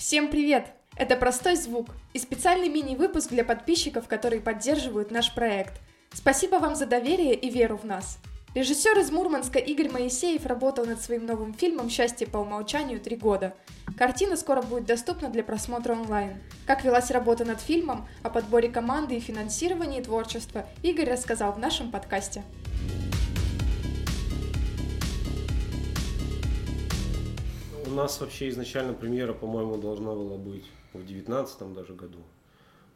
Всем привет! Это «Простой звук» и специальный мини-выпуск для подписчиков, которые поддерживают наш проект. Спасибо вам за доверие и веру в нас. Режиссер из Мурманска Игорь Моисеев работал над своим новым фильмом «Счастье по умолчанию» три года. Картина скоро будет доступна для просмотра онлайн. Как велась работа над фильмом, о подборе команды и финансировании творчества Игорь рассказал в нашем подкасте. Нас вообще изначально премьера, по-моему, должна была быть в девятнадцатом даже году.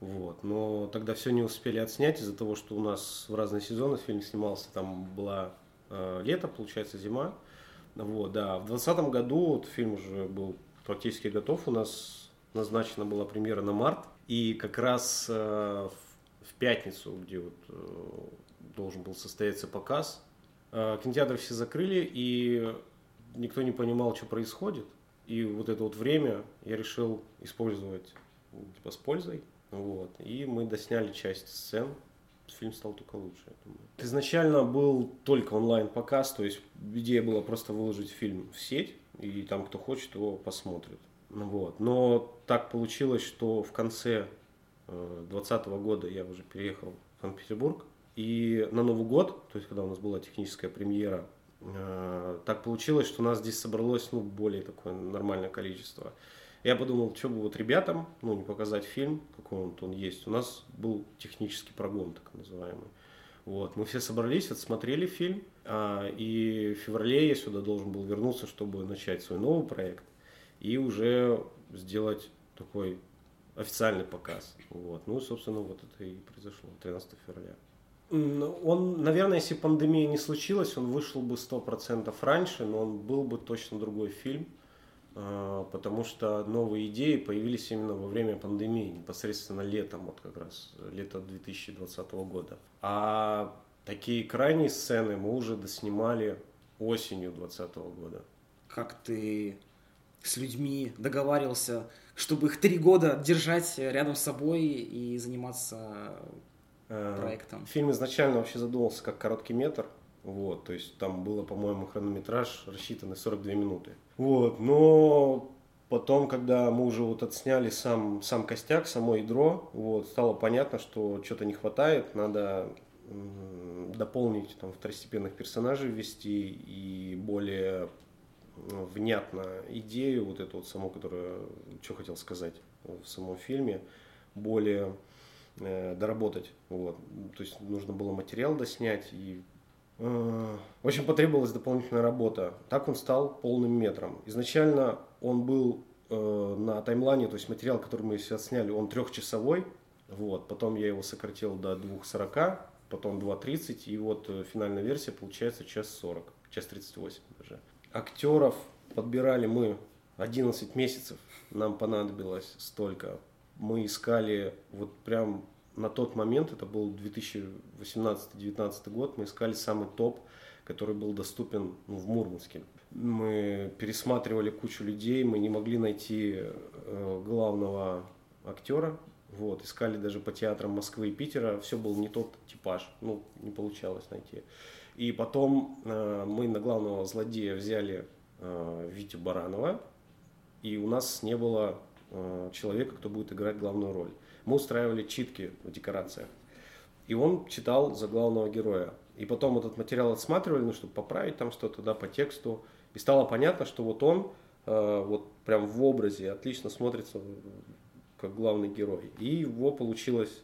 Вот. Но тогда все не успели отснять из-за того, что у нас в разные сезоны фильм снимался. Там была э, лето, получается, зима. Вот, да. В двадцатом году вот, фильм уже был практически готов. У нас назначена была премьера на март. И как раз э, в, в пятницу, где вот, э, должен был состояться показ, э, кинотеатры все закрыли, и никто не понимал, что происходит. И вот это вот время я решил использовать типа, с пользой. Вот. И мы досняли часть сцен. Фильм стал только лучше, я думаю. Изначально был только онлайн-показ, то есть идея была просто выложить фильм в сеть, и там кто хочет, его посмотрит. Вот. Но так получилось, что в конце 2020 э, года я уже переехал в Санкт-Петербург. И на Новый год, то есть когда у нас была техническая премьера, так получилось, что нас здесь собралось ну, более такое нормальное количество. Я подумал, что бы вот ребятам, ну, не показать фильм, какой вот он есть. У нас был технический прогон, так называемый. Вот, мы все собрались, отсмотрели фильм, а, и в феврале я сюда должен был вернуться, чтобы начать свой новый проект и уже сделать такой официальный показ. Вот. Ну, собственно, вот это и произошло 13 февраля. Он, наверное, если пандемия не случилась, он вышел бы сто процентов раньше, но он был бы точно другой фильм, а, потому что новые идеи появились именно во время пандемии, непосредственно летом, вот как раз, лето 2020 года. А такие крайние сцены мы уже доснимали осенью 2020 года. Как ты с людьми договаривался, чтобы их три года держать рядом с собой и заниматься проектом. Фильм изначально вообще задумался как короткий метр. Вот, то есть там было, по-моему, хронометраж рассчитанный 42 минуты. Вот, но потом, когда мы уже вот отсняли сам, сам костяк, само ядро, вот, стало понятно, что что-то не хватает, надо дополнить там второстепенных персонажей ввести и более внятно идею вот эту вот саму, которую, что хотел сказать в самом фильме, более э, доработать. Вот. То есть нужно было материал доснять и э, в общем, потребовалась дополнительная работа. Так он стал полным метром. Изначально он был э, на таймлайне, то есть материал, который мы сейчас сняли, он трехчасовой. Вот. Потом я его сократил до 2.40, потом 2.30, и вот э, финальная версия получается час 40, час 38 даже. Актеров подбирали мы 11 месяцев, нам понадобилось столько мы искали вот прям на тот момент, это был 2018-2019 год, мы искали самый топ, который был доступен ну, в Мурманске. Мы пересматривали кучу людей, мы не могли найти э, главного актера, вот, искали даже по театрам Москвы и Питера, все был не тот типаж, ну, не получалось найти. И потом э, мы на главного злодея взяли э, Витю Баранова, и у нас не было человека, кто будет играть главную роль. Мы устраивали читки в декорациях. И он читал за главного героя. И потом этот материал отсматривали, ну, чтобы поправить там что-то, да, по тексту. И стало понятно, что вот он, э, вот прям в образе отлично смотрится как главный герой. И его получилось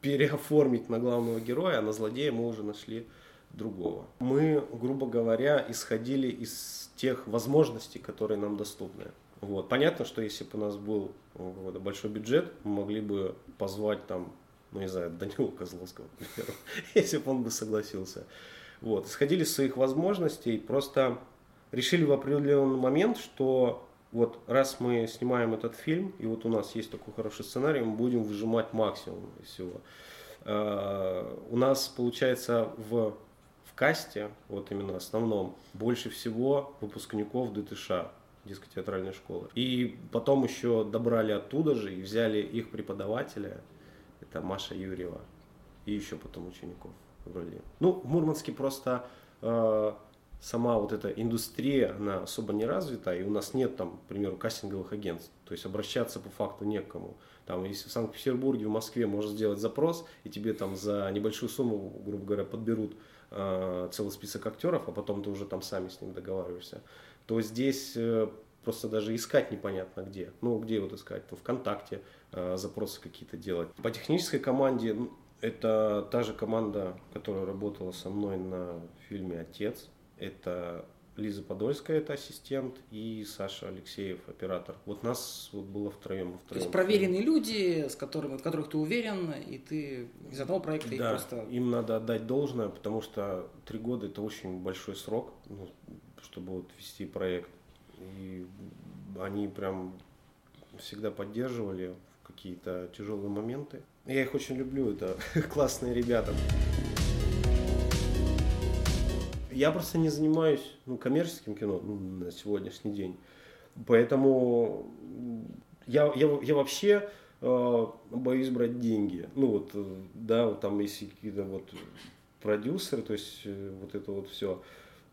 переоформить на главного героя, а на злодея мы уже нашли другого. Мы, грубо говоря, исходили из тех возможностей, которые нам доступны. Вот. Понятно, что если бы у нас был вот, большой бюджет, мы могли бы позвать там, ну не знаю, Данилу Козловского, например, если бы он бы согласился. Вот. Исходили из своих возможностей, просто решили в определенный момент, что вот раз мы снимаем этот фильм, и вот у нас есть такой хороший сценарий, мы будем выжимать максимум из всего. Uh, у нас получается в касте, вот именно основном, больше всего выпускников ДТШ детской театральной школы. И потом еще добрали оттуда же и взяли их преподавателя, это Маша Юрьева, и еще потом учеников вроде. Ну, в Мурманске просто э, сама вот эта индустрия, она особо не развита, и у нас нет там, к примеру, кастинговых агентств. То есть обращаться по факту некому. Там, если в Санкт-Петербурге, в Москве можешь сделать запрос, и тебе там за небольшую сумму, грубо говоря, подберут э, целый список актеров, а потом ты уже там сами с ним договариваешься, то здесь э, просто даже искать непонятно где. Ну, где вот искать? Там, ВКонтакте э, запросы какие-то делать. По технической команде, это та же команда, которая работала со мной на фильме «Отец». Это Лиза Подольская, это ассистент, и Саша Алексеев, оператор. Вот нас вот было втроем. втроем То есть проверенные люди, с которыми, в которых ты уверен, и ты из одного проекта да, просто... им надо отдать должное, потому что три года это очень большой срок, ну, чтобы вот вести проект. И они прям всегда поддерживали в какие-то тяжелые моменты. Я их очень люблю, это классные ребята. Я просто не занимаюсь ну, коммерческим кино ну, на сегодняшний день. Поэтому я, я, я вообще э, боюсь брать деньги. Ну вот, э, да, вот там есть какие-то вот продюсеры, то есть э, вот это вот все.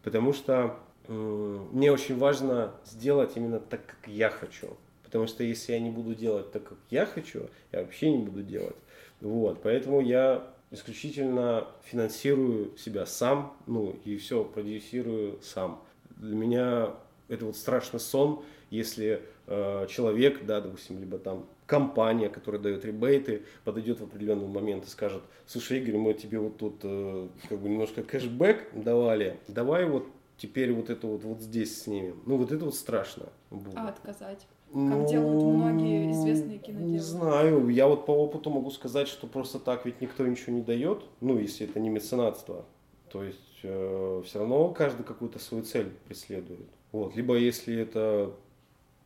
Потому что э, мне очень важно сделать именно так, как я хочу. Потому что если я не буду делать так, как я хочу, я вообще не буду делать. Вот, поэтому я исключительно финансирую себя сам, ну и все продюсирую сам. Для меня это вот страшный сон, если э, человек, да, допустим, либо там компания, которая дает ребейты, подойдет в определенный момент и скажет, слушай, Игорь, мы тебе вот тут э, как бы немножко кэшбэк давали, давай вот теперь вот это вот, вот здесь снимем. Ну вот это вот страшно. Будет. А отказать? Как ну, делают многие известные киноделы. Не знаю. Я вот по опыту могу сказать, что просто так ведь никто ничего не дает. Ну, если это не меценатство. То есть э, все равно каждый какую-то свою цель преследует. Вот. Либо если это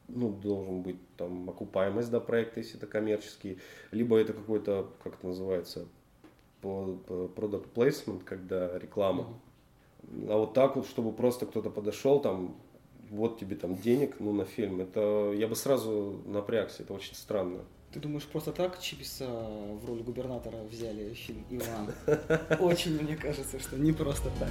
ну, должен быть там окупаемость до проекта, если это коммерческий, либо это какой-то, как это называется, product placement, когда реклама. Mm-hmm. А вот так вот, чтобы просто кто-то подошел, там, вот тебе там денег, ну, на фильм, это я бы сразу напрягся, это очень странно. Ты думаешь, просто так Чиписа в роли губернатора взяли фильм «Иван»? Очень мне кажется, что не просто так.